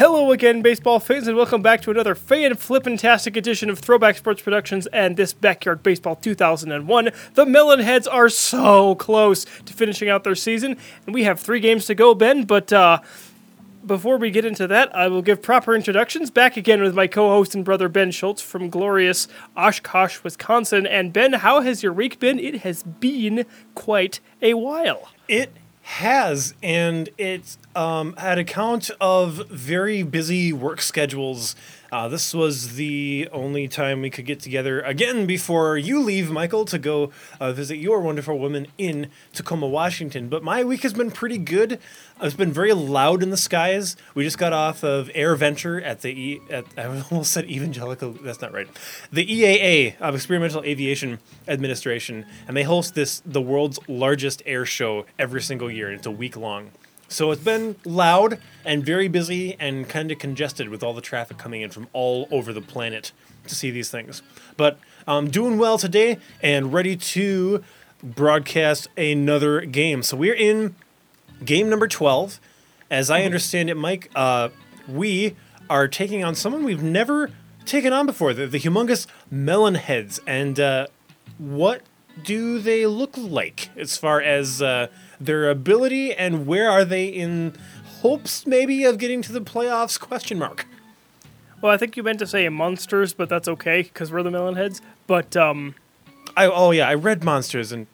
Hello again, baseball fans, and welcome back to another fan flippantastic edition of Throwback Sports Productions and this Backyard Baseball 2001. The Melonheads are so close to finishing out their season, and we have three games to go, Ben. But uh, before we get into that, I will give proper introductions. Back again with my co-host and brother Ben Schultz from glorious Oshkosh, Wisconsin. And Ben, how has your week been? It has been quite a while. It has, and it's um, at account of very busy work schedules. Uh, this was the only time we could get together again before you leave, Michael, to go uh, visit your wonderful woman in Tacoma, Washington. But my week has been pretty good. It's been very loud in the skies. We just got off of Air Venture at the e- at I almost said evangelical. That's not right. The EAA of Experimental Aviation Administration, and they host this the world's largest air show every single year, it's a week long. So it's been loud and very busy and kind of congested with all the traffic coming in from all over the planet to see these things. But I'm doing well today and ready to broadcast another game. So we're in game number 12. As I understand it, Mike, uh, we are taking on someone we've never taken on before the, the humongous melon heads. And uh, what do they look like as far as uh, their ability and where are they in hopes maybe of getting to the playoffs question mark Well, I think you meant to say monsters, but that's okay because we're the Melonheads. But um, I, oh yeah i read monsters and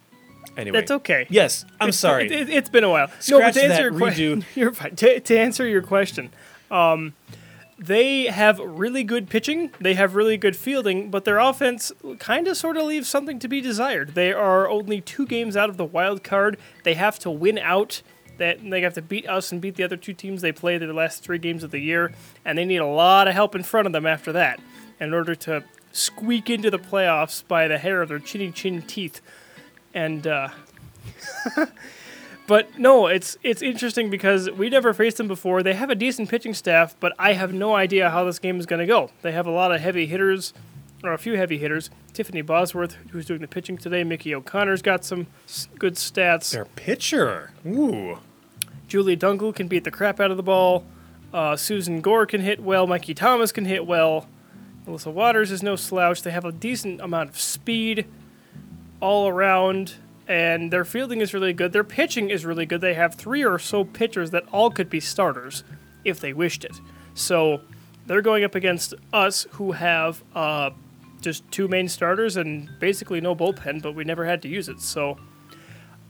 anyway that's okay. yes i'm sorry It, has been a while. no, Scratch but to answer that, your question, you're fine. To, to answer your question, um, they have really good pitching. They have really good fielding, but their offense kind of sort of leaves something to be desired. They are only two games out of the wild card. They have to win out. That they have to beat us and beat the other two teams they play their last three games of the year, and they need a lot of help in front of them after that in order to squeak into the playoffs by the hair of their chinny chin teeth. And uh, but no, it's it's interesting because we never faced them before. They have a decent pitching staff, but I have no idea how this game is going to go. They have a lot of heavy hitters, or a few heavy hitters. Tiffany Bosworth, who's doing the pitching today. Mickey O'Connor's got some s- good stats. their pitcher ooh Julie Dunkel can beat the crap out of the ball. Uh, Susan Gore can hit well. Mikey Thomas can hit well. Melissa Waters is no slouch. They have a decent amount of speed all around, and their fielding is really good. Their pitching is really good. They have three or so pitchers that all could be starters if they wished it. So they're going up against us, who have uh, just two main starters and basically no bullpen, but we never had to use it. So.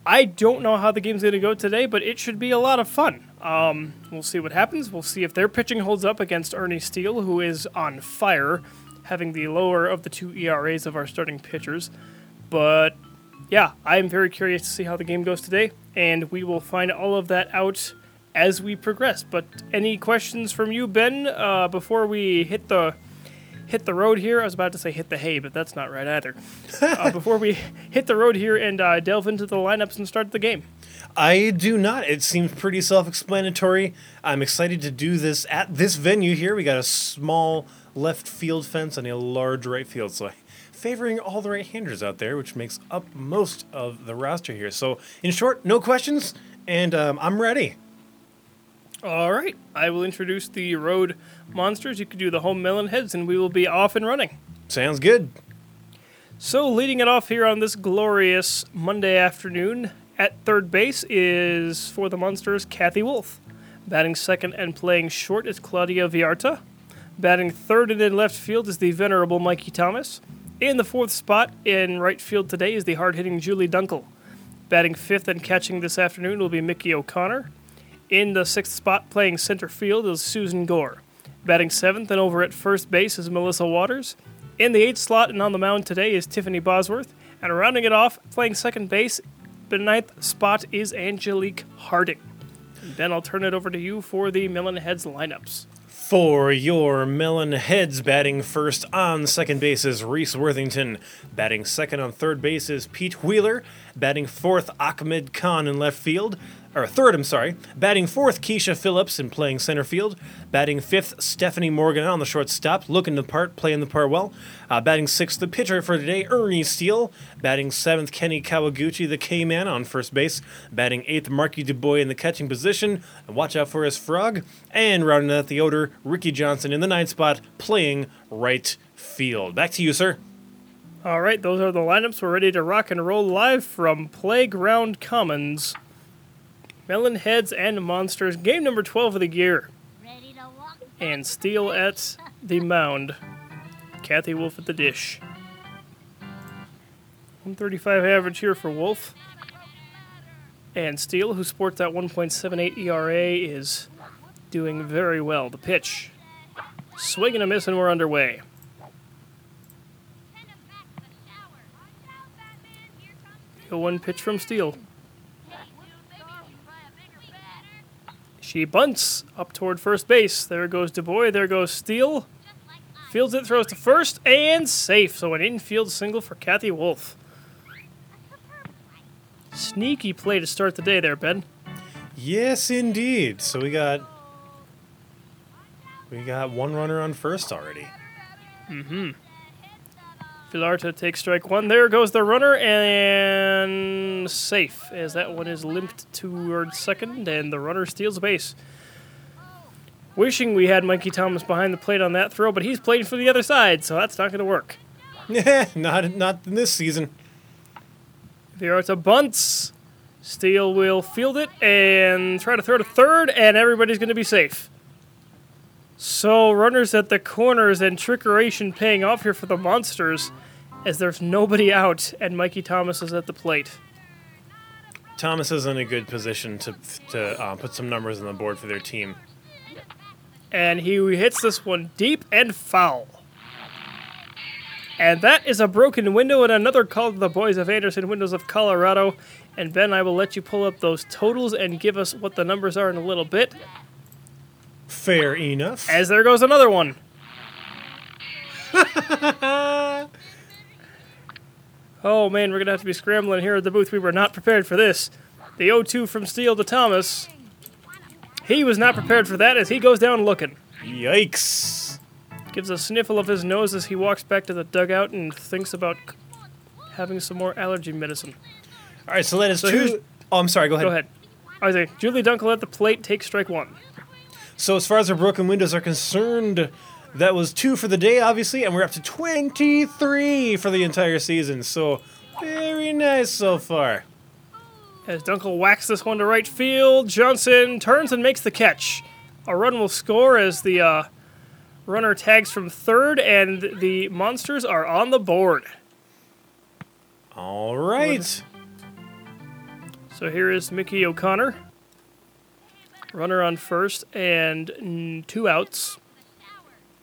I don't know how the game's going to go today, but it should be a lot of fun. Um, we'll see what happens. We'll see if their pitching holds up against Ernie Steele, who is on fire, having the lower of the two ERAs of our starting pitchers. But yeah, I'm very curious to see how the game goes today, and we will find all of that out as we progress. But any questions from you, Ben, uh, before we hit the hit the road here. I was about to say hit the hay, but that's not right either. uh, before we hit the road here and uh, delve into the lineups and start the game. I do not. It seems pretty self explanatory. I'm excited to do this at this venue here. We got a small left field fence and a large right field. So, favoring all the right handers out there, which makes up most of the roster here. So, in short, no questions, and um, I'm ready. All right, I will introduce the road monsters. You can do the home melon heads, and we will be off and running. Sounds good. So, leading it off here on this glorious Monday afternoon at third base is for the Monsters, Kathy Wolf. Batting second and playing short is Claudia Villarta. Batting third and in left field is the venerable Mikey Thomas. In the fourth spot in right field today is the hard hitting Julie Dunkel. Batting fifth and catching this afternoon will be Mickey O'Connor. In the sixth spot, playing center field, is Susan Gore. Batting seventh and over at first base is Melissa Waters. In the eighth slot and on the mound today is Tiffany Bosworth. And rounding it off, playing second base, the ninth spot is Angelique Harding. Then I'll turn it over to you for the Melon Heads lineups. For your Melon Heads, batting first on second base is Reese Worthington. Batting second on third base is Pete Wheeler. Batting fourth, Ahmed Khan in left field. Or third, I'm sorry. Batting fourth, Keisha Phillips and playing center field. Batting fifth, Stephanie Morgan on the shortstop, looking the part, playing the part well. Uh, batting sixth, the pitcher for today, Ernie Steele. Batting seventh, Kenny Kawaguchi, the K-man on first base. Batting eighth, Marky DuBois in the catching position. And watch out for his frog. And rounding out the order, Ricky Johnson in the ninth spot, playing right field. Back to you, sir. All right, those are the lineups. We're ready to rock and roll live from Playground Commons. Melon Heads and Monsters, game number 12 of the year. Ready to walk? And Steele at the mound. Kathy Wolf at the dish. 135 average here for Wolf. And Steele, who sports that 1.78 ERA, is doing very well. The pitch. Swing and a miss, and we're underway. Send him back to the shower. Watch out, Batman. Here comes The one pitch from Steele. Hey, dude, maybe you should try a bigger bat. She bunts up toward first base. There goes DuBois. There goes Steele. Just like us. Fields it, throws to first, and safe. So an infield single for Kathy Wolf. Sneaky play to start the day there, Ben. Yes, indeed. So we got we got one runner on first already. Mm-hmm. Villarta takes strike one. There goes the runner, and safe as that one is limped towards second, and the runner steals base. Wishing we had Mikey Thomas behind the plate on that throw, but he's playing for the other side, so that's not going to work. not not in this season. Villarta bunts. Steele will field it and try to throw to third, and everybody's going to be safe. So, runners at the corners and trickeration paying off here for the Monsters as there's nobody out, and Mikey Thomas is at the plate. Thomas is in a good position to to uh, put some numbers on the board for their team. And he hits this one deep and foul. And that is a broken window and another call to the boys of Anderson Windows of Colorado. And Ben, I will let you pull up those totals and give us what the numbers are in a little bit. Fair enough. As there goes another one. oh man, we're gonna have to be scrambling here at the booth. We were not prepared for this. The 0-2 from Steele to Thomas. He was not prepared for that as he goes down looking. Yikes! Gives a sniffle of his nose as he walks back to the dugout and thinks about having some more allergy medicine. All right, so that is So two. Oh, I'm sorry. Go ahead. Go ahead. I say, Julie Dunkel at the plate takes strike one. So as far as our broken windows are concerned, that was two for the day, obviously, and we're up to 23 for the entire season. So very nice so far. As Dunkel whacks this one to right field, Johnson turns and makes the catch. A run will score as the uh, runner tags from third, and the Monsters are on the board. All right. So here is Mickey O'Connor. Runner on first and two outs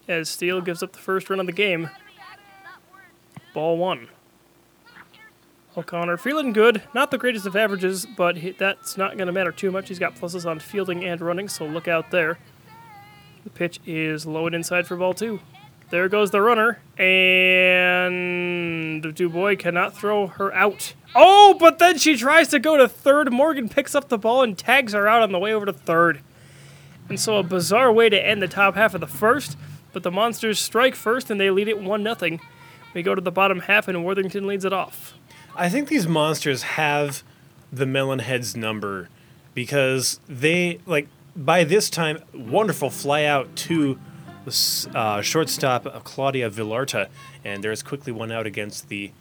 as Steele gives up the first run of the game. Ball one. O'Connor feeling good. Not the greatest of averages, but he, that's not going to matter too much. He's got pluses on fielding and running, so look out there. The pitch is low and inside for ball two. There goes the runner, and Dubois cannot throw her out. Oh, but then she tries to go to third. Morgan picks up the ball and tags her out on the way over to third. And so a bizarre way to end the top half of the first, but the Monsters strike first and they lead it 1 0. We go to the bottom half and Worthington leads it off. I think these monsters have the Melonheads number because they like by this time wonderful fly out to uh, shortstop uh, Claudia Villarta, and there's quickly one out against the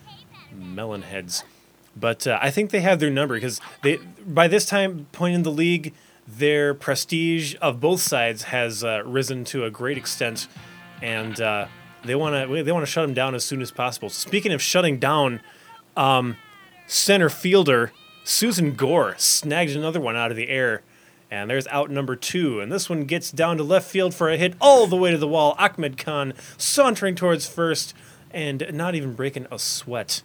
Melonheads. But uh, I think they have their number because they by this time point in the league, their prestige of both sides has uh, risen to a great extent, and uh, they want to they want to shut them down as soon as possible. Speaking of shutting down, center fielder Susan Gore snagged another one out of the air. And there's out number two. And this one gets down to left field for a hit all the way to the wall. Ahmed Khan sauntering towards first and not even breaking a sweat.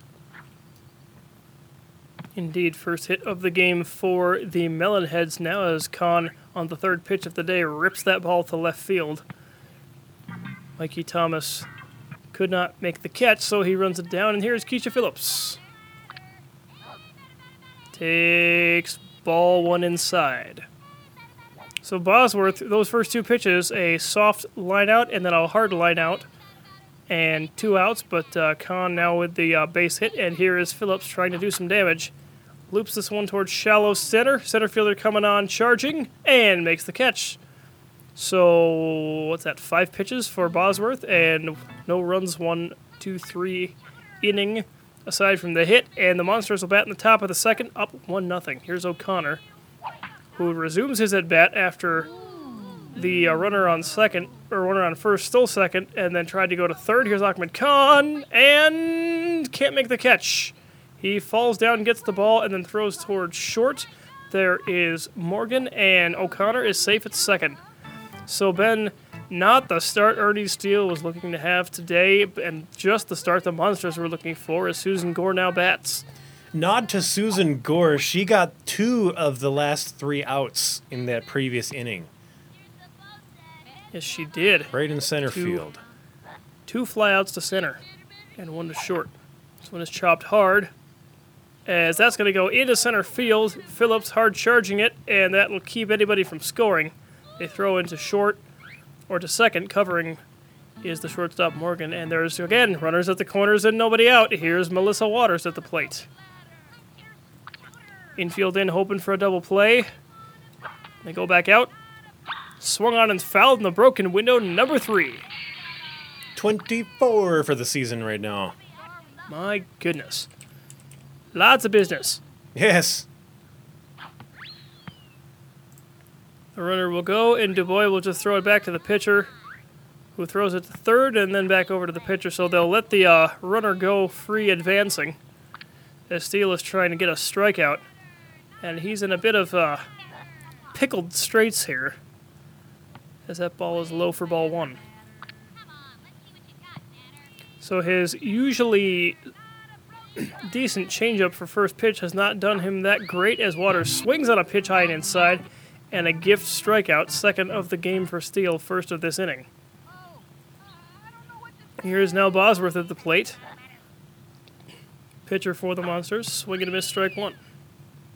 Indeed, first hit of the game for the Melonheads now as Khan on the third pitch of the day rips that ball to left field. Mikey Thomas could not make the catch, so he runs it down, and here's Keisha Phillips. Takes ball one inside. So Bosworth, those first two pitches, a soft line out and then a hard line out, and two outs. But uh, Khan now with the uh, base hit, and here is Phillips trying to do some damage. Loops this one towards shallow center. Center fielder coming on, charging, and makes the catch. So what's that? Five pitches for Bosworth, and no runs. One, two, three inning aside from the hit, and the Monsters will bat in the top of the second, up one nothing. Here's O'Connor, who resumes his at bat after the uh, runner on second or runner on first stole second, and then tried to go to third. Here's Ahmed Khan, and can't make the catch. He falls down, gets the ball, and then throws towards short. There is Morgan, and O'Connor is safe at second. So Ben, not the start Ernie Steele was looking to have today, and just the start the Monsters were looking for as Susan Gore now bats. Nod to Susan Gore. She got two of the last three outs in that previous inning, Yes, she did. right in center Two. field. Two flyouts to center, and one to short. This one is chopped hard, as that's going to go into center field. Phillips hard charging it, and that will keep anybody from scoring. They throw into short or to second, covering is the shortstop Morgan. And there's again runners at the corners and nobody out. Here's Melissa Waters at the plate. Infield in, hoping for a double play. They go back out. Swung on and fouled in the broken window, number three. 24 for the season right now. My goodness. Lots of business. Yes. The runner will go, and Dubois will just throw it back to the pitcher, who throws it to third and then back over to the pitcher. So they'll let the uh, runner go free advancing as Steele is trying to get a strikeout. And he's in a bit of uh, pickled straits here as that ball is low for ball one. So his usually decent changeup for first pitch has not done him that great as Waters swings on a pitch high and inside and a gift strikeout, second of the game for Steele, first of this inning. Here is now Bosworth at the plate. Pitcher for the Monsters, swing and a miss, strike one.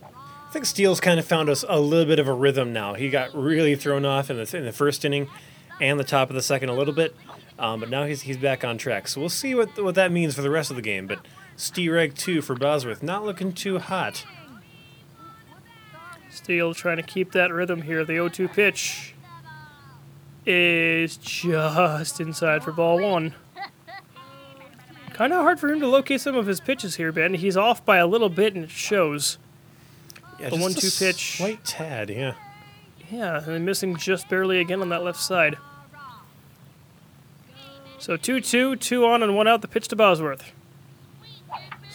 I think Steele's kind of found us a little bit of a rhythm now. He got really thrown off in the, in the first inning and the top of the second a little bit, um, but now he's, he's back on track. So we'll see what, what that means for the rest of the game. But Steereg 2 for Bosworth, not looking too hot. Steele trying to keep that rhythm here. The 0 2 pitch is just inside for ball one. Kind of hard for him to locate some of his pitches here, Ben. He's off by a little bit and it shows. Yeah, The 1-2 pitch. Slight tad, yeah. Yeah, and missing just barely again on that left side. So 2 2, 2 on and 1 out. The pitch to Bosworth.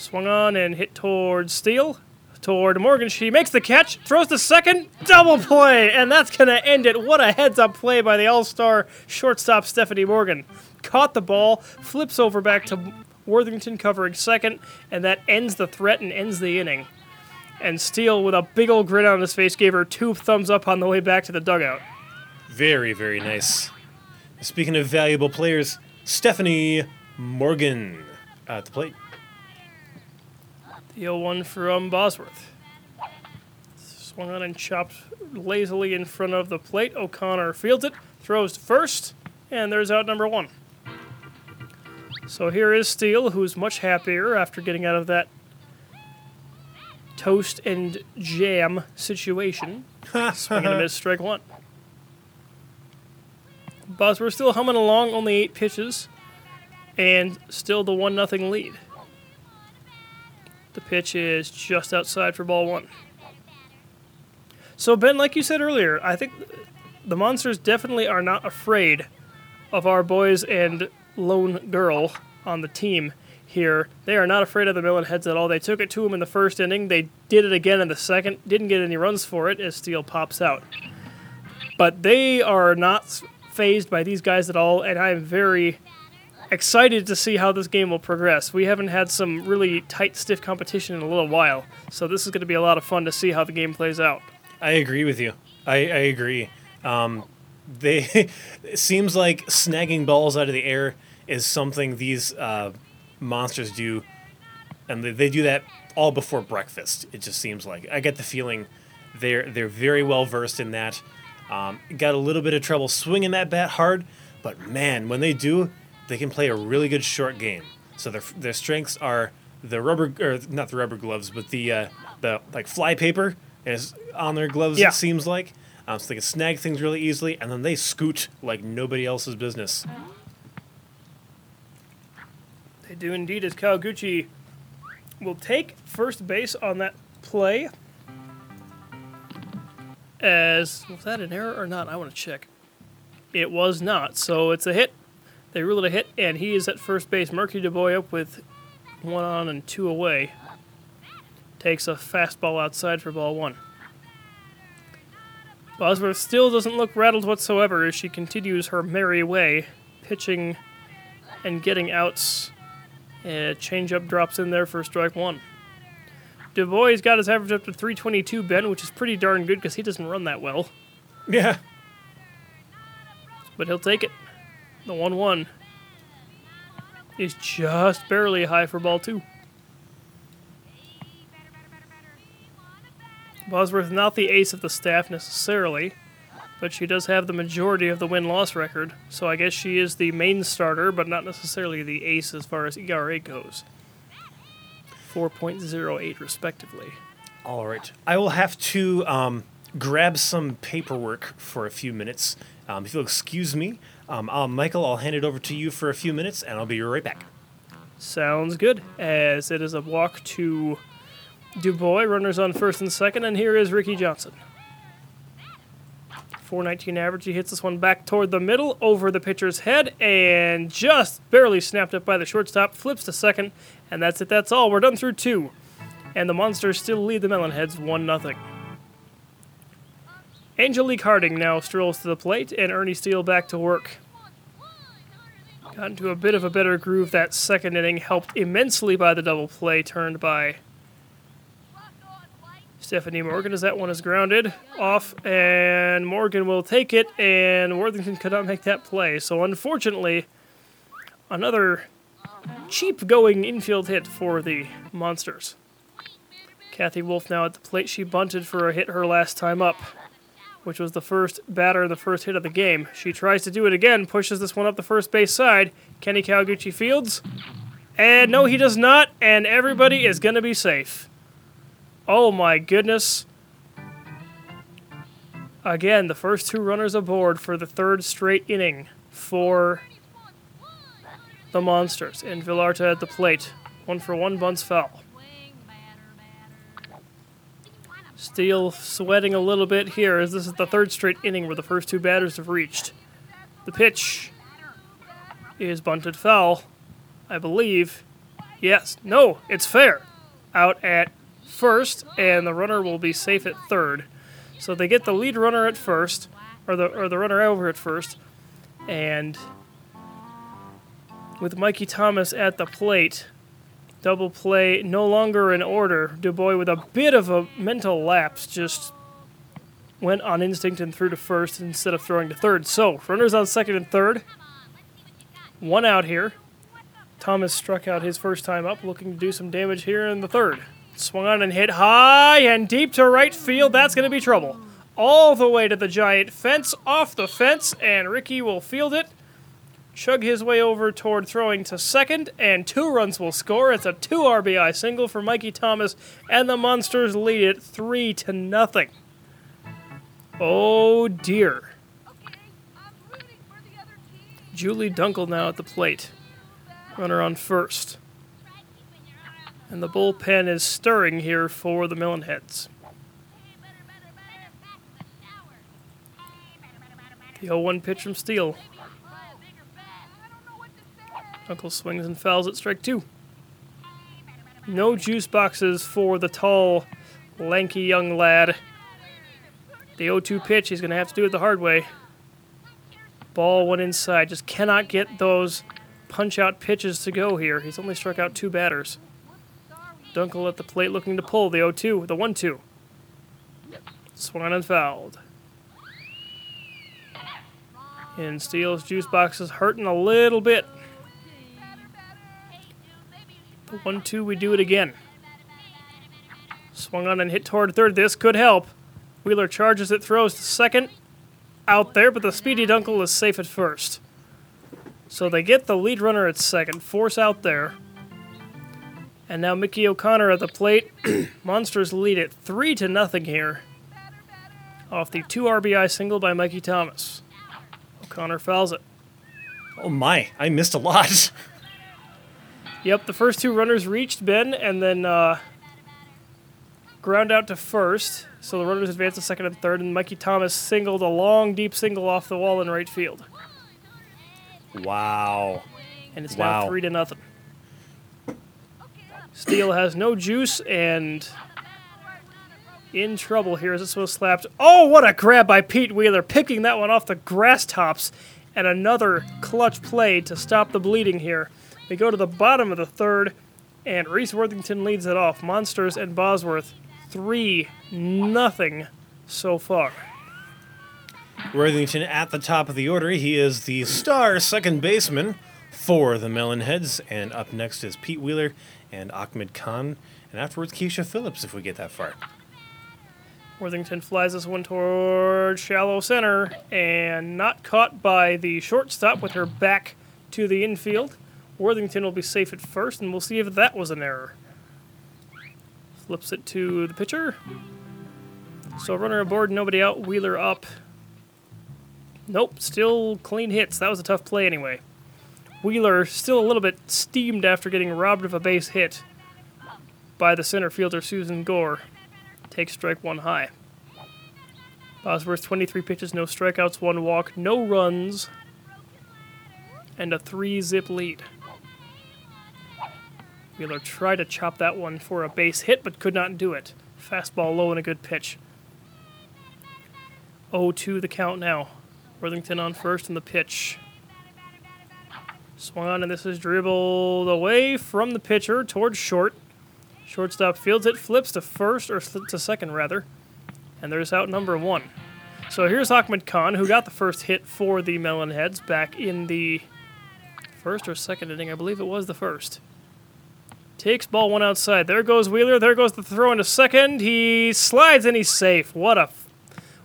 Swung on and hit towards Steele. Toward Morgan. She makes the catch, throws the second, double play, and that's going to end it. What a heads up play by the all star shortstop Stephanie Morgan. Caught the ball, flips over back to Worthington covering second, and that ends the threat and ends the inning. And Steele, with a big old grin on his face, gave her two thumbs up on the way back to the dugout. Very, very nice. Speaking of valuable players, Stephanie Morgan at the plate. The 0 1 from um, Bosworth. Swung on and chopped lazily in front of the plate. O'Connor fields it, throws to first, and there's out number one. So here is Steele, who's much happier after getting out of that toast and jam situation. Swing and a miss, strike one. Bosworth still humming along, only eight pitches, and still the 1 0 lead. The pitch is just outside for ball one. So, Ben, like you said earlier, I think the Monsters definitely are not afraid of our boys and lone girl on the team here. They are not afraid of the Melon Heads at all. They took it to them in the first inning. They did it again in the second. Didn't get any runs for it as Steele pops out. But they are not phased by these guys at all, and I am very excited to see how this game will progress. We haven't had some really tight, stiff competition in a little while, so this is going to be a lot of fun to see how the game plays out. I agree with you. I, I agree. Um, they it seems like snagging balls out of the air is something these uh, monsters do, and they, they do that all before breakfast. It just seems like I get the feeling They're they're very well versed in that. Um, got a little bit of trouble swinging that bat hard, but man, when they do, they can play a really good short game. So their their strengths are the rubber or not the rubber gloves, but the uh, the like fly paper is on their gloves. Yeah. It seems like. Um, so they can snag things really easily, and then they scoot like nobody else's business. They do indeed, as Kawaguchi will take first base on that play. As was that an error or not? I want to check. It was not, so it's a hit. They rule it a hit, and he is at first base. Marky DuBois up with one on and two away. Takes a fastball outside for ball one. Bosworth still doesn't look rattled whatsoever as she continues her merry way, pitching and getting outs. Uh, changeup drops in there for strike one. DuBois got his average up to 322, Ben, which is pretty darn good because he doesn't run that well. Yeah. But he'll take it. The 1 1 is just barely high for ball two. Bosworth not the ace of the staff necessarily, but she does have the majority of the win loss record, so I guess she is the main starter, but not necessarily the ace as far as ERA goes. 4.08 respectively. All right. I will have to um, grab some paperwork for a few minutes. Um, if you'll excuse me, um, I'll, Michael, I'll hand it over to you for a few minutes, and I'll be right back. Sounds good, as it is a walk to Dubois, runners on first and second, and here is Ricky Johnson. 419 average. He hits this one back toward the middle, over the pitcher's head, and just barely snapped up by the shortstop. Flips to second, and that's it. That's all. We're done through two. And the Monsters still lead the Melonheads 1 0. Angelique Harding now strolls to the plate, and Ernie Steele back to work. Got into a bit of a better groove that second inning, helped immensely by the double play turned by Stephanie Morgan as that one is grounded off, and Morgan will take it, and Worthington could not make that play. So unfortunately, another cheap going infield hit for the Monsters. Kathy Wolf now at the plate. She bunted for a hit her last time up, which was the first batter, the first hit of the game. She tries to do it again, pushes this one up the first base side. Kenny Kawaguchi fields. And no, he does not, and everybody is going to be safe. Oh my goodness. Again, the first two runners aboard for the third straight inning for the Monsters. And Villarta at the plate. One for one, bunts foul. Steele sweating a little bit here as this is the third straight inning where the first two batters have reached. The pitch is bunted foul, I believe. Yes, no, it's fair. Out at first, and the runner will be safe at third. So they get the lead runner at first, or the or the runner over at first, and with Mikey Thomas at the plate, double play no longer in order. Dubois with a bit of a mental lapse just went on instinct and threw to first instead of throwing to third. So runners on second and third. One out here. Thomas struck out his first time up, looking to do some damage here in the third. Swung on and hit high and deep to right field. That's going to be trouble. All the way to the giant fence, off the fence, and Ricky will field it. Chug his way over toward throwing to second, and two runs will score. It's a two RBI single for Mikey Thomas, and the Monsters lead it three to nothing. Oh dear. Julie Dunkel now at the plate. Runner on first. And the bullpen is stirring here for the Melonheads. The 0 1 pitch from Steele. Dunkel swings and fouls at strike two. No juice boxes for the tall, lanky young lad. The 0 2 pitch, he's going to have to do it the hard way. Ball went inside. Just cannot get those punch out pitches to go here. He's only struck out two batters. Dunkel at the plate looking to pull the 0 2, the 1 2. Swung and fouled. And Steele's juice box is hurting a little bit. 1 2, we do it again. Swung on and hit toward third. This could help. Wheeler charges it, throws to second, out there, but the speedy Dunkel is safe at first. So they get the lead runner at second, force out there. And now Mickey O'Connor at the plate. Monsters lead it three to nothing here. Off the two RBI single by Mikey Thomas. O'Connor fouls it. Oh my, I missed a lot. Yep, the first two runners reached Ben and then uh, ground out to first. So the runners advance to second and third, and Mikey Thomas singled a long, deep single off the wall in right field. Wow. And it's Wow. now three to nothing. Steele has no juice and in trouble here as this was slapped. Oh, what a grab by Pete Wheeler, picking that one off the grass tops, and another clutch play to stop the bleeding here. We go to the bottom of the third, and Reese Worthington leads it off. Monsters and Bosworth, three nothing so far. Worthington at the top of the order. He is the star second baseman for the Melonheads. And up next is Pete Wheeler and Ahmed Khan. And afterwards, Keisha Phillips, if we get that far. Worthington flies this one toward shallow center and not caught by the shortstop with her back to the infield. Worthington will be safe at first, and we'll see if that was an error. Flips it to the pitcher. So runner aboard, nobody out, Wheeler up. Nope, still clean hits. That was a tough play anyway. Wheeler still a little bit steamed after getting robbed of a base hit by the center fielder Susan Gore takes strike one high. Bosworth 23 pitches, no strikeouts, one walk, no runs, and a three zip lead. Wheeler tried to chop that one for a base hit, but could not do it. Fastball low and a good pitch. 0 2 the count now. Worthington on first and the pitch. Swung on, and this is dribbled away from the pitcher towards short. Shortstop fields it, flips to first, or to second rather, and there's out number one. So here's Ahmed Khan, who got the first hit for the Melonheads back in the first or second inning. I believe it was the first. Takes ball one outside. There goes Wheeler. There goes the throw into second. He slides and he's safe. What a f-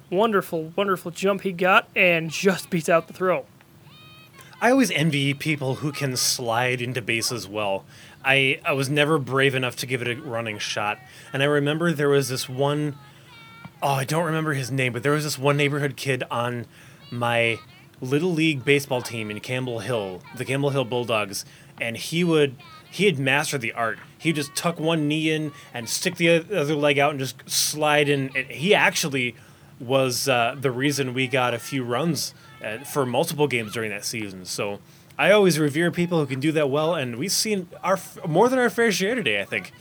wonderful, wonderful jump he got, and just beats out the throw. I always envy people who can slide into bases well. I, I was never brave enough to give it a running shot. And I remember there was this one oh, I don't remember his name, but there was this one neighborhood kid on my little league baseball team in Campbell Hill, the Campbell Hill Bulldogs, and he would he had mastered the art. He'd just tuck one knee in and stick the other leg out and just slide in. And he actually was uh, the reason we got a few runs uh, for multiple games during that season. So I always revere people who can do that well, and we've seen our more than our fair share today. I think.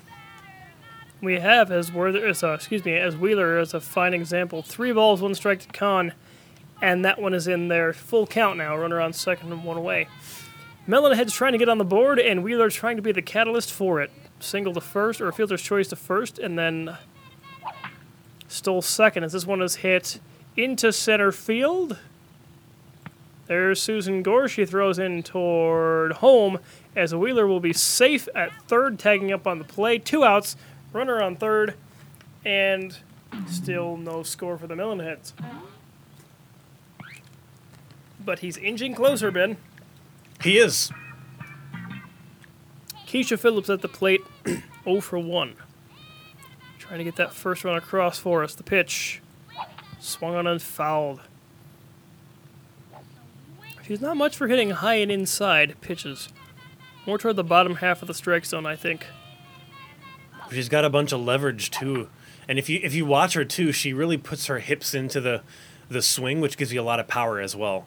We have as Werther, uh, excuse me, as Wheeler as a fine example. Three balls, one strike to Khan, and that one is in there. Full count now. Runner on second and one away. Melonhead's trying to get on the board, and Wheeler's trying to be the catalyst for it. Single to first, or fielder's choice to first, and then stole second as this one is hit into center field. There's Susan Gore. She throws in toward home as Wheeler will be safe at third, tagging up on the play. Two outs, runner on third, and still no score for the Melonheads. But he's inching closer, Ben. He is. Keisha Phillips at the plate, 0 for 1. Trying to get that first run across for us. The pitch swung on and fouled. She's not much for hitting high and inside pitches. More toward the bottom half of the strike zone, I think. She's got a bunch of leverage too, and if you if you watch her too, she really puts her hips into the the swing, which gives you a lot of power as well.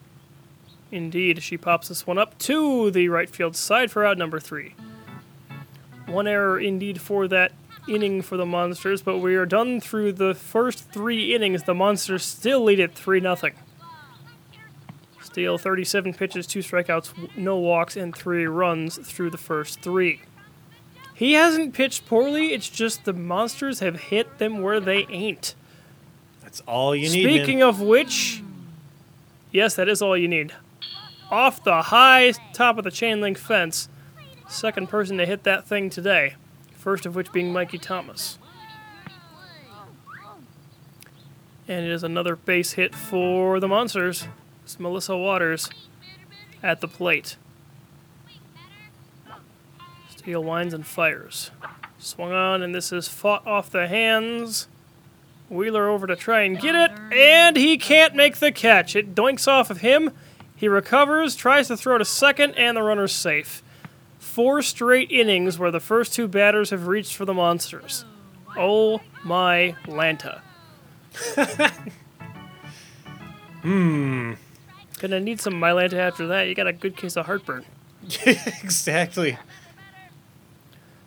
Indeed, she pops this one up to the right field side for out number three. One error indeed for that inning for the Monsters, but we are done through the first three innings. The Monsters still lead it 3 0. Steele 37 pitches, 2 strikeouts, no walks, and 3 runs through the first three. He hasn't pitched poorly, it's just the Monsters have hit them where they ain't. That's all you need. Speaking of which, yes, that is all you need. Off the high top of the chain link fence, second person to hit that thing today. First of which being Mikey Thomas. And it is another base hit for the Monsters. It's Melissa Waters at the plate. Steele winds and fires. Swung on, and this is fought off the hands. Wheeler over to try and get it, and he can't make the catch. It doinks off of him. He recovers, tries to throw to second, and the runner's safe. Four straight innings where the first two batters have reached for the Monsters. Oh my Lanta. Hmm. Gonna need some Mylanta after that. You got a good case of heartburn. exactly.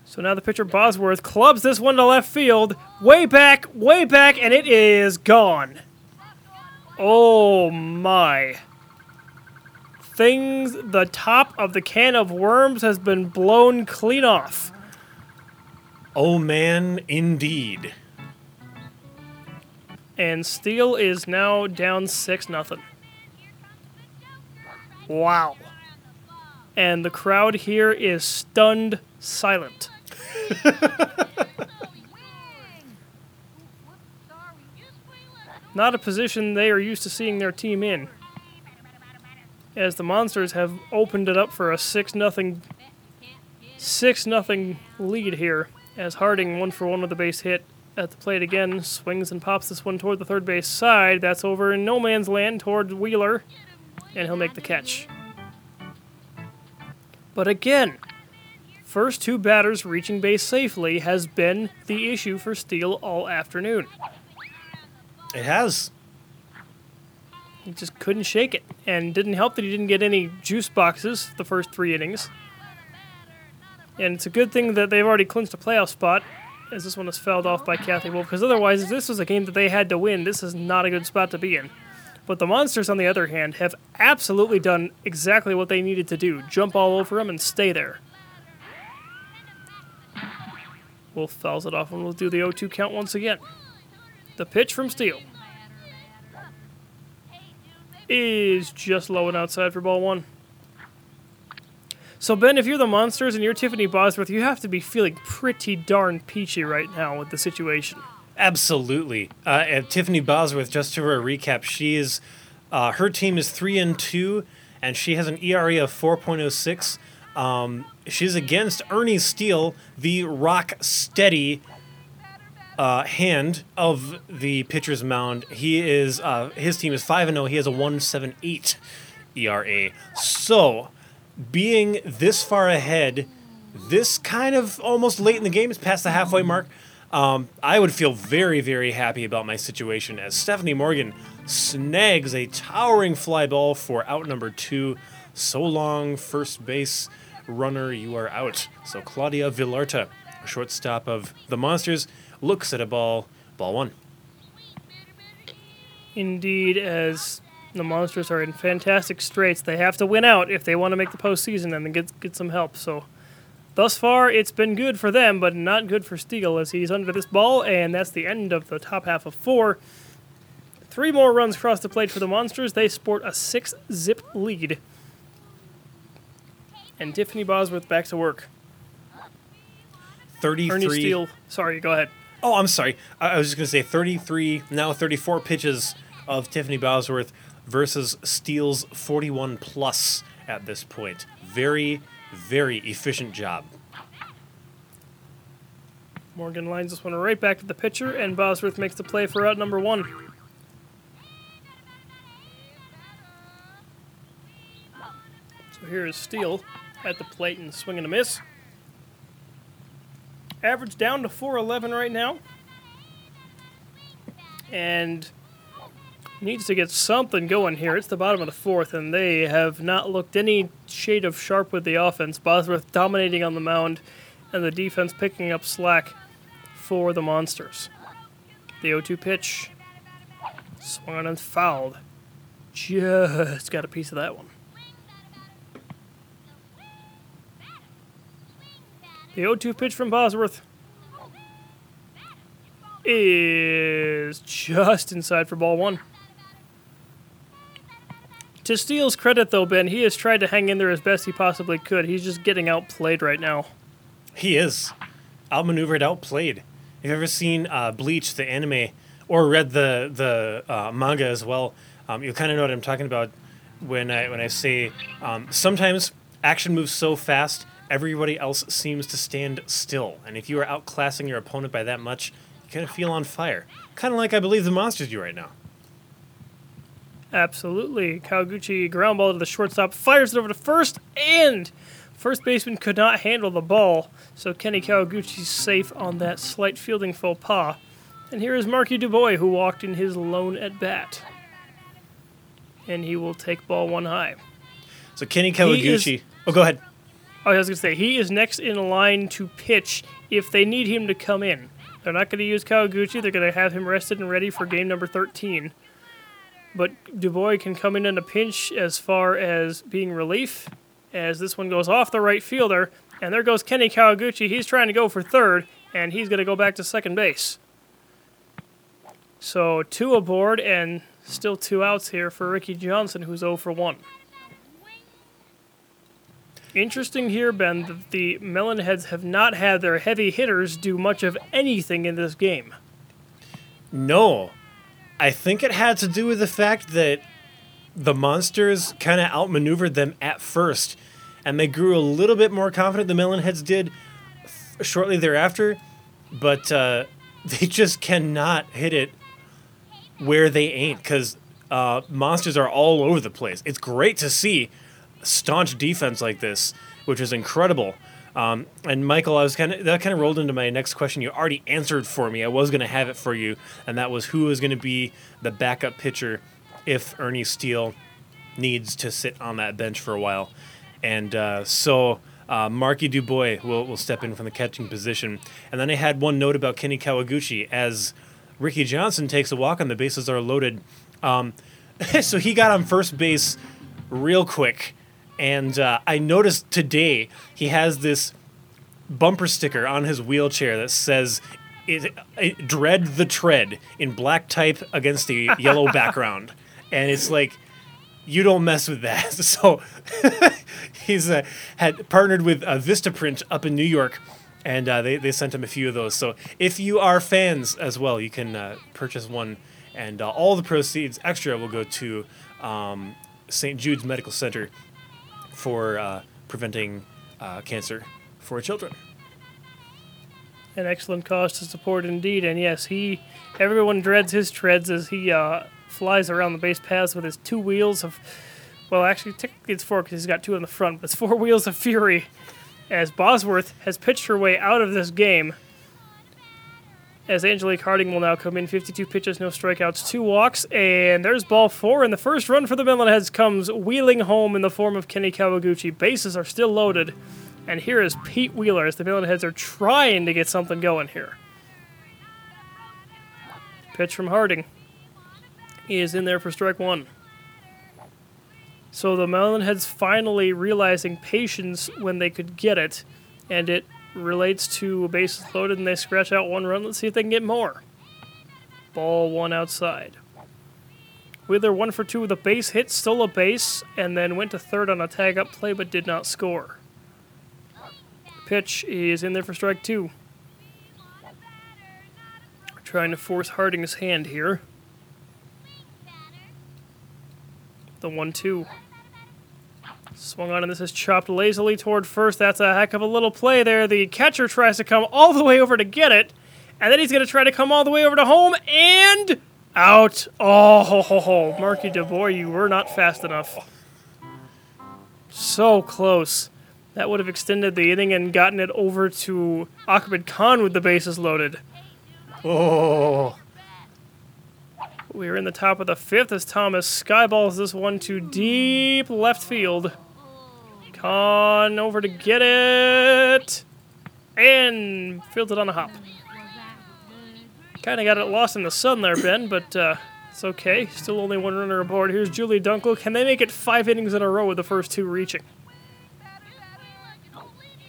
So now the pitcher Bosworth clubs this one to left field, way back, way back, and it is gone. Oh my. Things, the top of the can of worms has been blown clean off. Oh man, indeed. And Steele is now down 6 nothing. Wow. And the crowd here is stunned silent. Not a position they are used to seeing their team in. As the Monsters have opened it up for a 6 nothing 6 nothing lead here as Harding one for one with the base hit at the plate again swings and pops this one toward the third base side. That's over in no man's land toward Wheeler and he'll make the catch. But again, first two batters reaching base safely has been the issue for Steele all afternoon. It has. He just couldn't shake it. And didn't help that he didn't get any juice boxes the first three innings. And it's a good thing that they've already clinched a playoff spot, as this one is fouled off by Kathy Wolf, because otherwise, if this was a game that they had to win, this is not a good spot to be in. But the Monsters, on the other hand, have absolutely done exactly what they needed to do jump all over him and stay there. Wolf fouls it off, and we'll do the 0 2 count once again. The pitch from Steele is just low and outside for ball one. So, Ben, if you're the Monsters and you're Tiffany Bosworth, you have to be feeling pretty darn peachy right now with the situation. Absolutely. Uh, and Tiffany Bosworth, just to her recap, she is uh, her team is three and two, and she has an ERA of four point oh six. Um, she's against Ernie Steele, the rock steady uh, hand of the pitcher's mound. He is uh, his team is five and zero. He has a one seven eight ERA. So, being this far ahead, this kind of almost late in the game, it's past the halfway mark. Um, I would feel very, very happy about my situation as Stephanie Morgan snags a towering fly ball for out number two. So long, first base runner, you are out. So Claudia Villarta, shortstop of the Monsters, looks at a ball, ball one. Indeed, as the Monsters are in fantastic straits, they have to win out if they want to make the postseason and get get some help. So, thus far, it's been good for them, but not good for Steele as he's under this ball, and that's the end of the top half of four. Three more runs across the plate for the Monsters. They sport a six zip lead. And Tiffany Bosworth back to work. 33. Ernie Steele, sorry, go ahead. Oh, I'm sorry. I I was just going to say 33, now 34 pitches of Tiffany Bosworth versus Steele's 41 plus at this point. Very, very efficient job. Morgan lines this one right back to the pitcher, and Bosworth makes the play for out number one. So here is Steele at the plate and swinging a miss. Average down to 411 right now. And needs to get something going here. It's the bottom of the fourth, and they have not looked any shade of sharp with the offense. Bosworth dominating on the mound, and the defense picking up slack for the Monsters. The 0 2 pitch. Swung on and fouled. Just got a piece of that one. The 0 2 pitch from Bosworth is just inside for ball one. To Steele's credit, though, Ben, he has tried to hang in there as best he possibly could. He's just getting outplayed right now. He is outmaneuvered, outplayed. If you've ever seen uh, Bleach, the anime, or read the the uh, manga as well, um, you'll kind of know what I'm talking about when I when I say um, sometimes action moves so fast everybody else seems to stand still, and if you are outclassing your opponent by that much, you kind of feel on fire. Kind of like I believe the monsters do right now. Absolutely. Kawaguchi ground ball to the shortstop, fires it over to first, and first baseman could not handle the ball, so Kenny Kawaguchi's safe on that slight fielding faux pas. And here is Marky Dubois, who walked in his lone at bat. And he will take ball one high. So Kenny is- Kawaguchi. oh, go ahead. Oh, I was going to say, he is next in line to pitch if they need him to come in. They're not going to use Kawaguchi. They're going to have him rested and ready for game number 13. But Dubois can come in in a pinch as far as being relief, as this one goes off the right fielder. And there goes Kenny Kawaguchi. He's trying to go for third, and he's going to go back to second base. So two aboard, and still two outs here for Ricky Johnson, who's 0 for 1. Interesting here, Ben, that the Melonheads have not had their heavy hitters do much of anything in this game. No, I think it had to do with the fact that the monsters kind of outmaneuvered them at first, and they grew a little bit more confident. The Melonheads did f- shortly thereafter, but uh, they just cannot hit it where they ain't because uh, monsters are all over the place. It's great to see staunch defense like this, which is incredible. Um, and Michael, I was kind of that kind of rolled into my next question. You already answered for me. I was going to have it for you, and that was who was going to be the backup pitcher if Ernie Steele needs to sit on that bench for a while. And uh, so uh, Marky Dubois will, will step in from the catching position. And then I had one note about Kenny Kawaguchi as Ricky Johnson takes a walk and the bases are loaded. Um, so he got on first base real quick. And uh, I noticed today he has this bumper sticker on his wheelchair that says it, it, dread the tread in black type against a yellow background. And it's like you don't mess with that. So he's uh, had partnered with uh, vistaprint up in new york and uh, they, they sent him a few of those. So if you are fans as well you can uh, purchase one and uh, all the proceeds extra will go to um, st jude's medical center for uh, preventing uh, cancer for children An excellent cause to support indeed. And yes, he everyone dreads his treads as he uh, flies around the base paths with his two wheels of well, actually technically it's four because he's got two in the front, but it's four wheels of fury. As Bosworth has pitched her way out of this game. As Angelique Harding will now come in, 52 pitches, no strikeouts, two walks, and there's ball four. And the first run for the Melonheads comes wheeling home in the form of Kenny Kawaguchi. Bases are still loaded. And here is Pete Wheeler as the Melonheads are trying to get something going here. Pitch from Harding. He is in there for strike one. So the Melonheads finally realizing patience when they could get it, and it relates to a bases loaded and they scratch out one run. Let's see if they can get more. Ball one outside. Wheeler one for two with a base hit, stole a base, and then went to third on a tag up play but did not score. Pitch is in there for strike two. Trying to force Harding's hand here. The one two. Swung on, and this is chopped lazily toward first. That's a heck of a little play there. The catcher tries to come all the way over to get it, and then he's going to try to come all the way over to home and out. Oh, ho, ho, ho. Marky DuBois, you were not fast enough. So close. That would have extended the inning and gotten it over to Ahmed Khan with the bases loaded. oh We're in the top of the fifth as Thomas skyballs this one to deep left field. Khan over to get it. And fielded on a hop. Kind of got it lost in the sun there, Ben, but uh, it's okay. Still only one runner aboard. Here's Julie Dunkel. Can they make it five innings in a row with the first two reaching?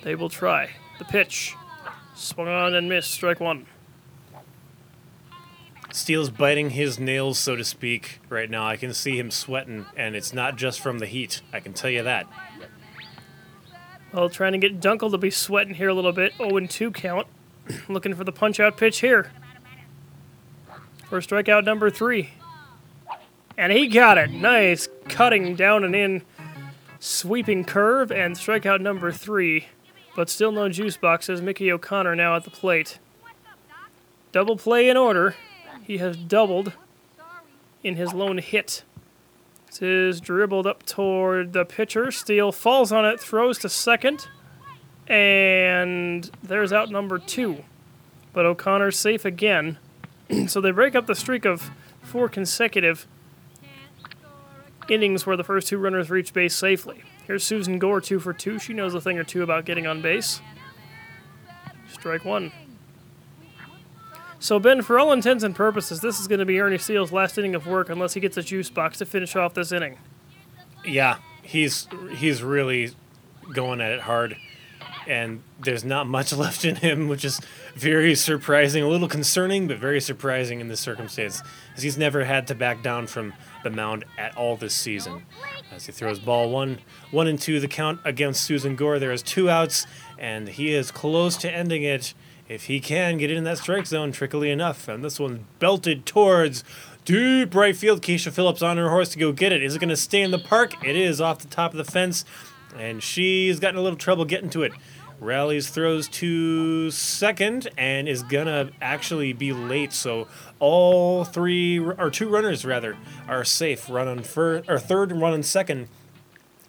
They will try. The pitch. Swung on and missed. Strike one. Steele's biting his nails, so to speak, right now. I can see him sweating, and it's not just from the heat. I can tell you that. Well, trying to get Dunkel to be sweating here a little bit. 0 2 count. Looking for the punch out pitch here. for strikeout number three. And he got it. Nice cutting down and in sweeping curve and strikeout number three. But still no juice boxes. Mickey O'Connor now at the plate. Double play in order. He has doubled in his lone hit. This is dribbled up toward the pitcher. Steele falls on it, throws to second, and there's out number two. But O'Connor's safe again. so they break up the streak of four consecutive innings where the first two runners reach base safely. Here's Susan Gore, two for two. She knows a thing or two about getting on base. Strike one. So, Ben, for all intents and purposes, this is going to be Ernie Steele's last inning of work unless he gets a juice box to finish off this inning. Yeah, he's he's really going at it hard, and there's not much left in him, which is very surprising, a little concerning, but very surprising in this circumstance, as he's never had to back down from the mound at all this season. As he throws ball one, one and two, the count against Susan Gore. There is two outs, and he is close to ending it if he can get in that strike zone trickily enough. And this one's belted towards deep right field. Keisha Phillips on her horse to go get it. Is it going to stay in the park? It is off the top of the fence, and she's gotten a little trouble getting to it. Rallies throws to second and is gonna actually be late. So all three or two runners rather are safe. Run on first or third and run on second,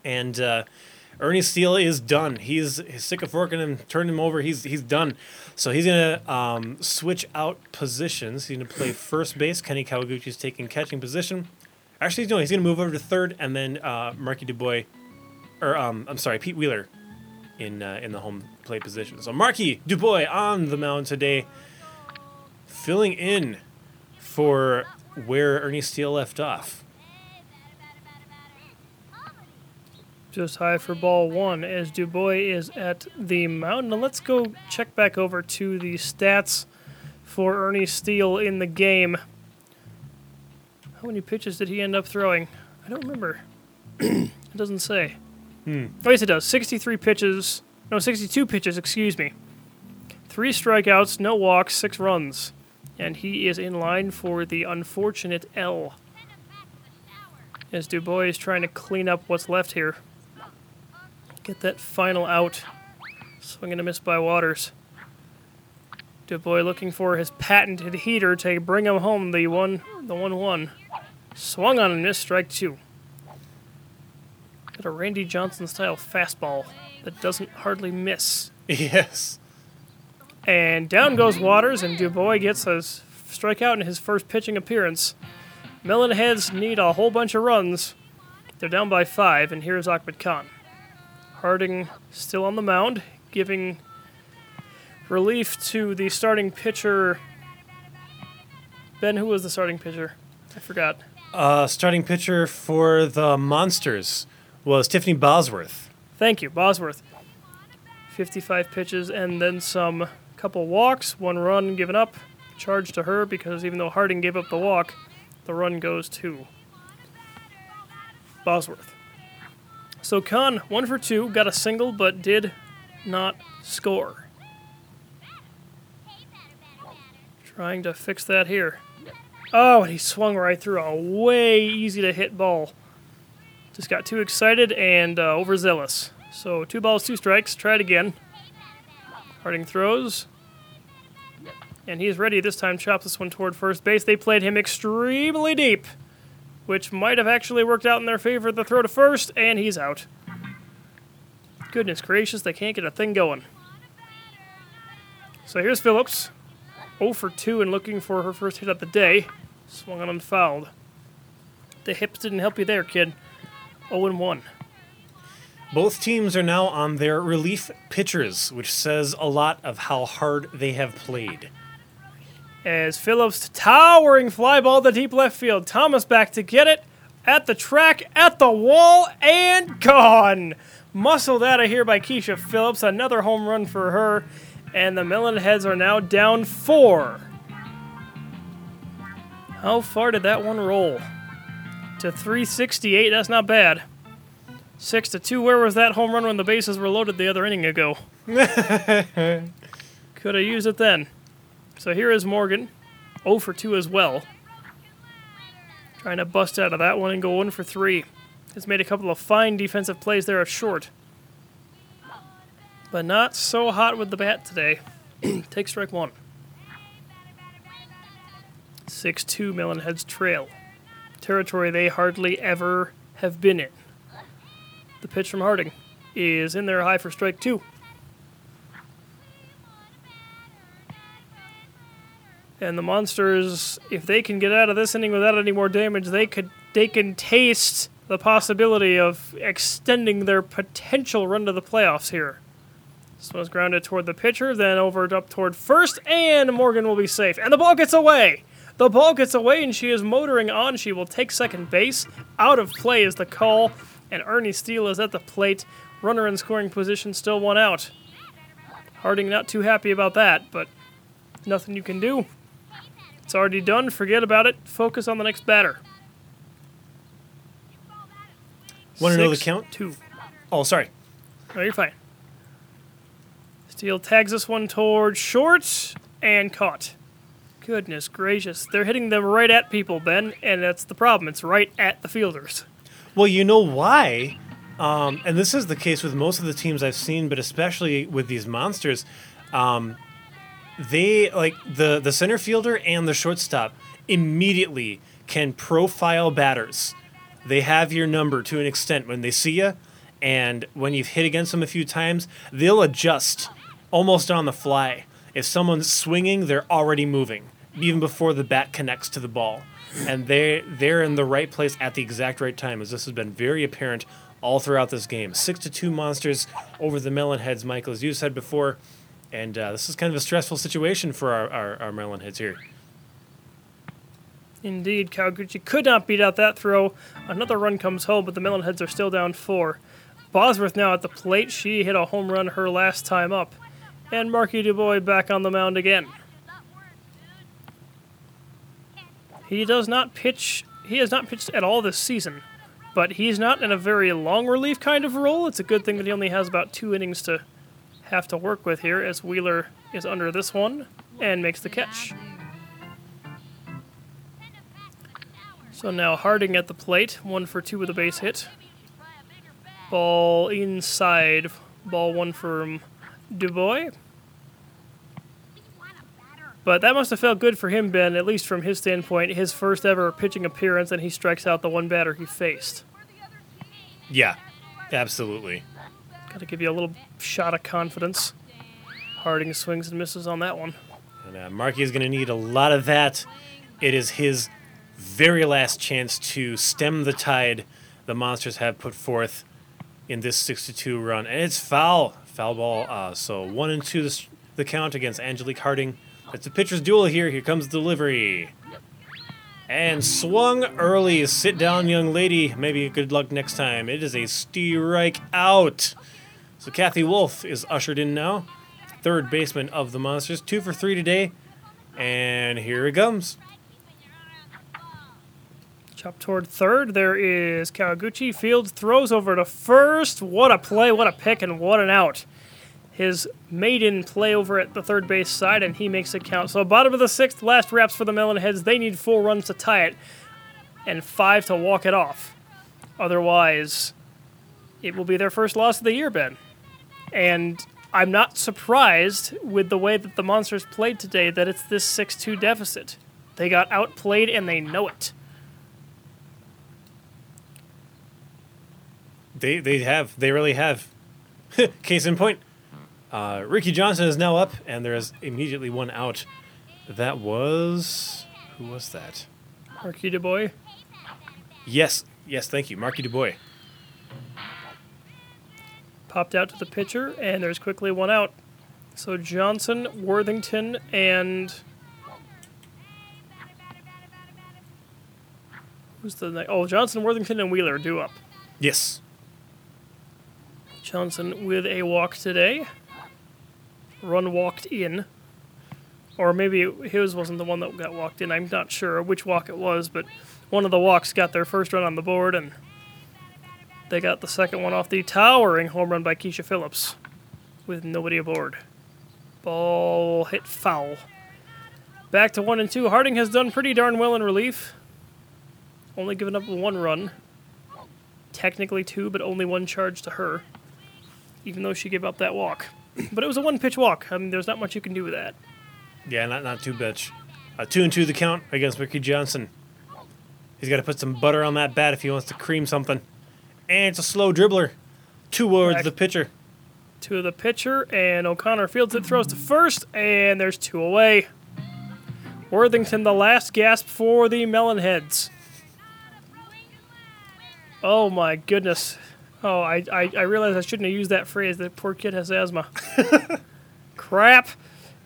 and uh, Ernie Steele is done. He's, he's sick of forking him, turning him over. He's he's done. So he's gonna um, switch out positions. He's gonna play first base. Kenny Kawaguchi's taking catching position. Actually, no, he's gonna move over to third, and then uh, Marky Dubois, or um, I'm sorry, Pete Wheeler, in uh, in the home plate position. So Marky Dubois on the mound today, filling in for where Ernie Steele left off. Just high for ball one as Dubois is at the mound. Now let's go check back over to the stats for Ernie Steele in the game. How many pitches did he end up throwing? I don't remember. it doesn't say. Hmm. Oh, yes, it does. 63 pitches. No, 62 pitches, excuse me. Three strikeouts, no walks, six runs. And he is in line for the unfortunate L. As Dubois is trying to clean up what's left here. Get that final out. Swing and a miss by Waters. Dubois looking for his patented heater to bring him home the one the one one. Swung on and missed strike two. Got a Randy Johnson style fastball that doesn't hardly miss. Yes. And down goes Waters, and Dubois gets a strikeout in his first pitching appearance. Melonheads need a whole bunch of runs. They're down by five, and here's Ahmed Khan. Harding still on the mound, giving relief to the starting pitcher. Ben, who was the starting pitcher? I forgot. Uh, starting pitcher for the Monsters was Tiffany Bosworth. Thank you, Bosworth. 55 pitches and then some couple walks, one run given up. Charge to her because even though Harding gave up the walk, the run goes to Bosworth. So Khan, one for two, got a single but did not score. Trying to fix that here. Oh, and he swung right through a way easy to hit ball. Just got too excited and uh, overzealous. So two balls, two strikes. Try it again. Harding throws. And he's ready this time. Chops this one toward first base. They played him extremely deep, which might have actually worked out in their favor. The throw to first, and he's out. Goodness gracious, they can't get a thing going. So here's Phillips. 0 for 2 and looking for her first hit of the day. Swung on and fouled. The hips didn't help you there, kid. 0 and 1. Both teams are now on their relief pitchers, which says a lot of how hard they have played. As Phillips towering fly ball to deep left field. Thomas back to get it at the track, at the wall, and gone. Muscled out of here by Keisha Phillips. Another home run for her. And the Melon Heads are now down four. How far did that one roll? To 368. That's not bad. Six to two. Where was that home run when the bases were loaded the other inning ago? Could have used it then. So here is Morgan. 0 for 2 as well. Trying to bust out of that one and go 1 for 3. Has made a couple of fine defensive plays there at short. But not so hot with the bat today. Take strike one. 6 2 Melonheads trail. Territory they hardly ever have been in. The pitch from Harding is in there high for strike two. And the monsters, if they can get out of this inning without any more damage, they could they can taste the possibility of extending their potential run to the playoffs here. This one's grounded toward the pitcher, then over up toward first, and Morgan will be safe. And the ball gets away. The ball gets away, and she is motoring on. She will take second base. Out of play is the call, and Ernie Steele is at the plate. Runner in scoring position, still one out. Harding not too happy about that, but nothing you can do. It's already done. Forget about it. Focus on the next batter. Want to know the count? Two. Oh, sorry. No, you're fine. Steele tags this one towards short and caught. Goodness gracious. They're hitting them right at people, Ben, and that's the problem. It's right at the fielders. Well, you know why? Um, and this is the case with most of the teams I've seen, but especially with these monsters. Um, they like the the center fielder and the shortstop immediately can profile batters. They have your number to an extent when they see you, and when you've hit against them a few times, they'll adjust almost on the fly. If someone's swinging, they're already moving even before the bat connects to the ball, and they they're in the right place at the exact right time. As this has been very apparent all throughout this game. Six to two monsters over the Melonheads, Michael, as you said before. And uh, this is kind of a stressful situation for our, our, our Melonheads here. Indeed, Kawaguchi could not beat out that throw. Another run comes home, but the Melon Heads are still down four. Bosworth now at the plate. She hit a home run her last time up. And Marky DuBois back on the mound again. He does not pitch. He has not pitched at all this season, but he's not in a very long relief kind of role. It's a good thing that he only has about two innings to have to work with here, as Wheeler is under this one and makes the catch. So now Harding at the plate, one for two with a base hit. Ball inside, ball one from Dubois. But that must have felt good for him, Ben, at least from his standpoint. His first ever pitching appearance, and he strikes out the one batter he faced. Yeah, absolutely. To give you a little shot of confidence. Harding swings and misses on that one. And uh, Marky is going to need a lot of that. It is his very last chance to stem the tide the Monsters have put forth in this 62 run. And it's foul. Foul ball. Uh, so one and two the, the count against Angelique Harding. It's a pitcher's duel here. Here comes delivery. And swung early. Sit down, young lady. Maybe good luck next time. It is a strike out. So Kathy Wolf is ushered in now. Third baseman of the Monsters. Two for three today. And here it comes. Chop toward third. There is Kawaguchi. Fields throws over to first. What a play, what a pick, and what an out. His maiden play over at the third base side, and he makes it count. So, bottom of the sixth, last wraps for the Melonheads. They need four runs to tie it and five to walk it off. Otherwise, it will be their first loss of the year, Ben. And I'm not surprised with the way that the Monsters played today that it's this 6 2 deficit. They got outplayed and they know it. They they have. They really have. Case in point, uh, Ricky Johnson is now up, and there is immediately one out. That was who was that? Marky Dubois. Yes, yes, thank you, Marky Dubois. Popped out to the pitcher, and there's quickly one out. So Johnson, Worthington, and who's the next? Oh, Johnson, Worthington, and Wheeler do up. Yes, Johnson with a walk today. Run walked in. Or maybe his wasn't the one that got walked in. I'm not sure which walk it was, but one of the walks got their first run on the board, and they got the second one off the towering home run by Keisha Phillips with nobody aboard. Ball hit foul. Back to one and two. Harding has done pretty darn well in relief. Only given up one run. Technically two, but only one charge to her. Even though she gave up that walk. But it was a one pitch walk. I mean, there's not much you can do with that. Yeah, not not too much. Two and two the count against Ricky Johnson. He's got to put some butter on that bat if he wants to cream something. And it's a slow dribbler. Towards the pitcher. To the pitcher, and O'Connor fields it, throws to first, and there's two away. Worthington, the last gasp for the Melonheads. Oh my goodness. Oh, I, I, I realized I shouldn't have used that phrase. That poor kid has asthma. Crap.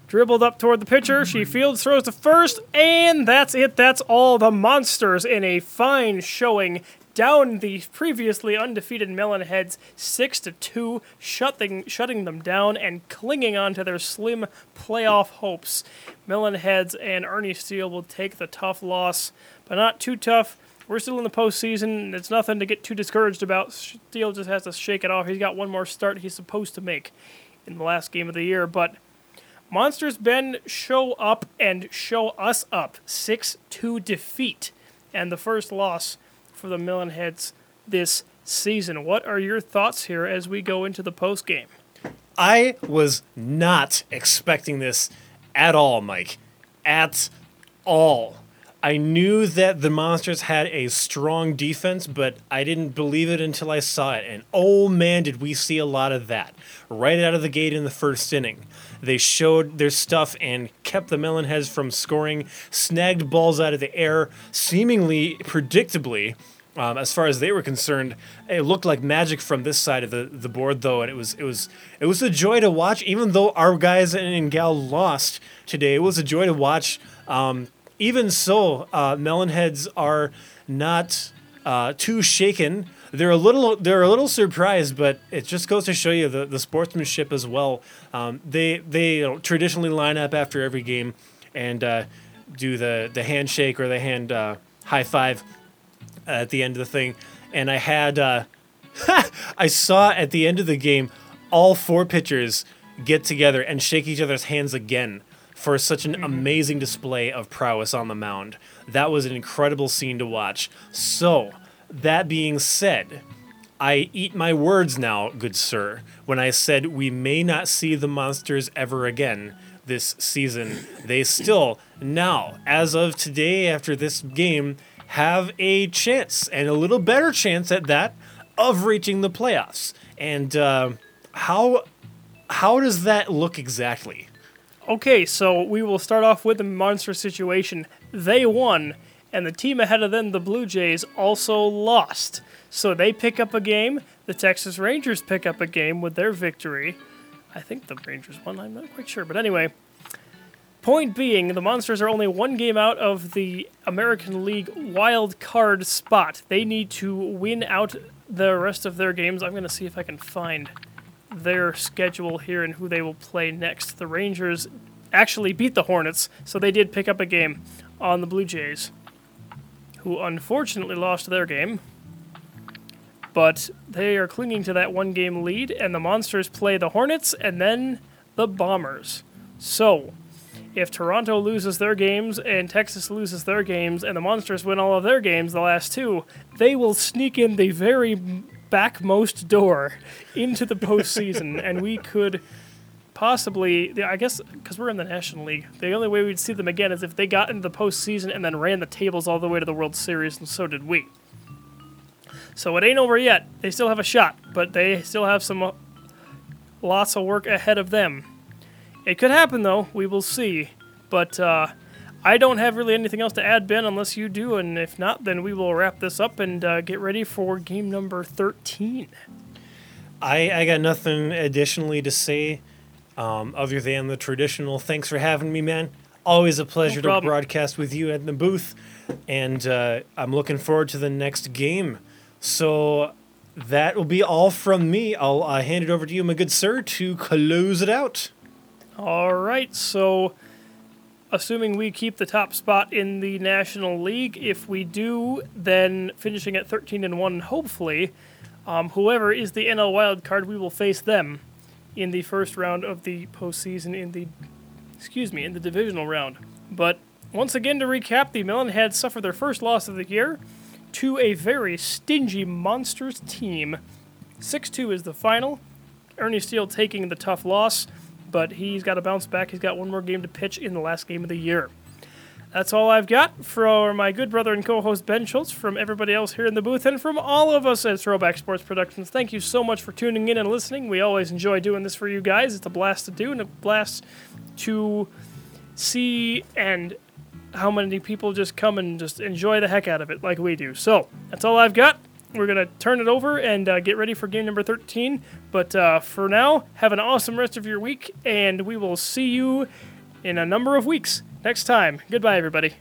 Dribbled up toward the pitcher. She fields, throws to first, and that's it. That's all the monsters in a fine showing down the previously undefeated Melonheads six to two, shutting shutting them down and clinging on to their slim playoff hopes. Melonheads and Ernie Steele will take the tough loss, but not too tough. We're still in the postseason. It's nothing to get too discouraged about. Steele just has to shake it off. He's got one more start he's supposed to make in the last game of the year, but Monsters Ben show up and show us up. 6 2 defeat and the first loss for the Melonheads this season. What are your thoughts here as we go into the post game? I was not expecting this at all, Mike. At all. I knew that the Monsters had a strong defense, but I didn't believe it until I saw it. And oh man, did we see a lot of that right out of the gate in the first inning. They showed their stuff and kept the Melonheads from scoring, snagged balls out of the air, seemingly predictably. Um, as far as they were concerned, it looked like magic from this side of the, the board, though, and it was it was it was a joy to watch. Even though our guys and, gal lost today, it was a joy to watch. Um, even so, uh, Melonheads are not uh, too shaken. They're a little they're a little surprised, but it just goes to show you the, the sportsmanship as well. Um, they they you know, traditionally line up after every game and uh, do the the handshake or the hand uh, high five at the end of the thing. And I had uh, I saw at the end of the game all four pitchers get together and shake each other's hands again for such an amazing display of prowess on the mound. That was an incredible scene to watch. So, that being said, I eat my words now, good sir, when I said we may not see the monsters ever again this season. They still, now, as of today, after this game, have a chance, and a little better chance at that, of reaching the playoffs. And uh, how how does that look exactly? Okay, so we will start off with the monster situation. They won, and the team ahead of them, the Blue Jays, also lost. So they pick up a game. The Texas Rangers pick up a game with their victory. I think the Rangers won. I'm not quite sure. But anyway, point being, the Monsters are only one game out of the American League wild card spot. They need to win out the rest of their games. I'm going to see if I can find their schedule here and who they will play next. The Rangers actually beat the Hornets, so they did pick up a game on the Blue Jays, who unfortunately lost their game. But they are clinging to that one game lead, and the Monsters play the Hornets and then the Bombers. So, if Toronto loses their games and Texas loses their games and the Monsters win all of their games, the last two, they will sneak in the very backmost door into the postseason, and we could possibly, I guess, because we're in the National League, the only way we'd see them again is if they got into the postseason and then ran the tables all the way to the World Series, and so did we. So it ain't over yet. They still have a shot, but they still have some uh, lots of work ahead of them. It could happen though. We will see. But uh, I don't have really anything else to add, Ben, unless you do. And if not, then we will wrap this up and uh, get ready for game number 13. I, I got nothing additionally to say um, other than the traditional thanks for having me, man. Always a pleasure to broadcast with you at the booth. And uh, I'm looking forward to the next game. So that will be all from me. I'll uh, hand it over to you, my good sir, to close it out. All right, so assuming we keep the top spot in the National League, if we do, then finishing at 13 and 1, hopefully, um, whoever is the NL wild card, we will face them in the first round of the postseason in the excuse me, in the divisional round. But once again, to recap, the Melonheads suffered their first loss of the year to a very stingy Monsters team. 6 2 is the final. Ernie Steele taking the tough loss, but he's got to bounce back. He's got one more game to pitch in the last game of the year. That's all I've got for my good brother and co host Ben Schultz, from everybody else here in the booth, and from all of us at Throwback Sports Productions. Thank you so much for tuning in and listening. We always enjoy doing this for you guys. It's a blast to do and a blast to see and how many people just come and just enjoy the heck out of it like we do. So that's all I've got. We're going to turn it over and uh, get ready for game number 13. But uh, for now, have an awesome rest of your week, and we will see you in a number of weeks next time. Goodbye, everybody.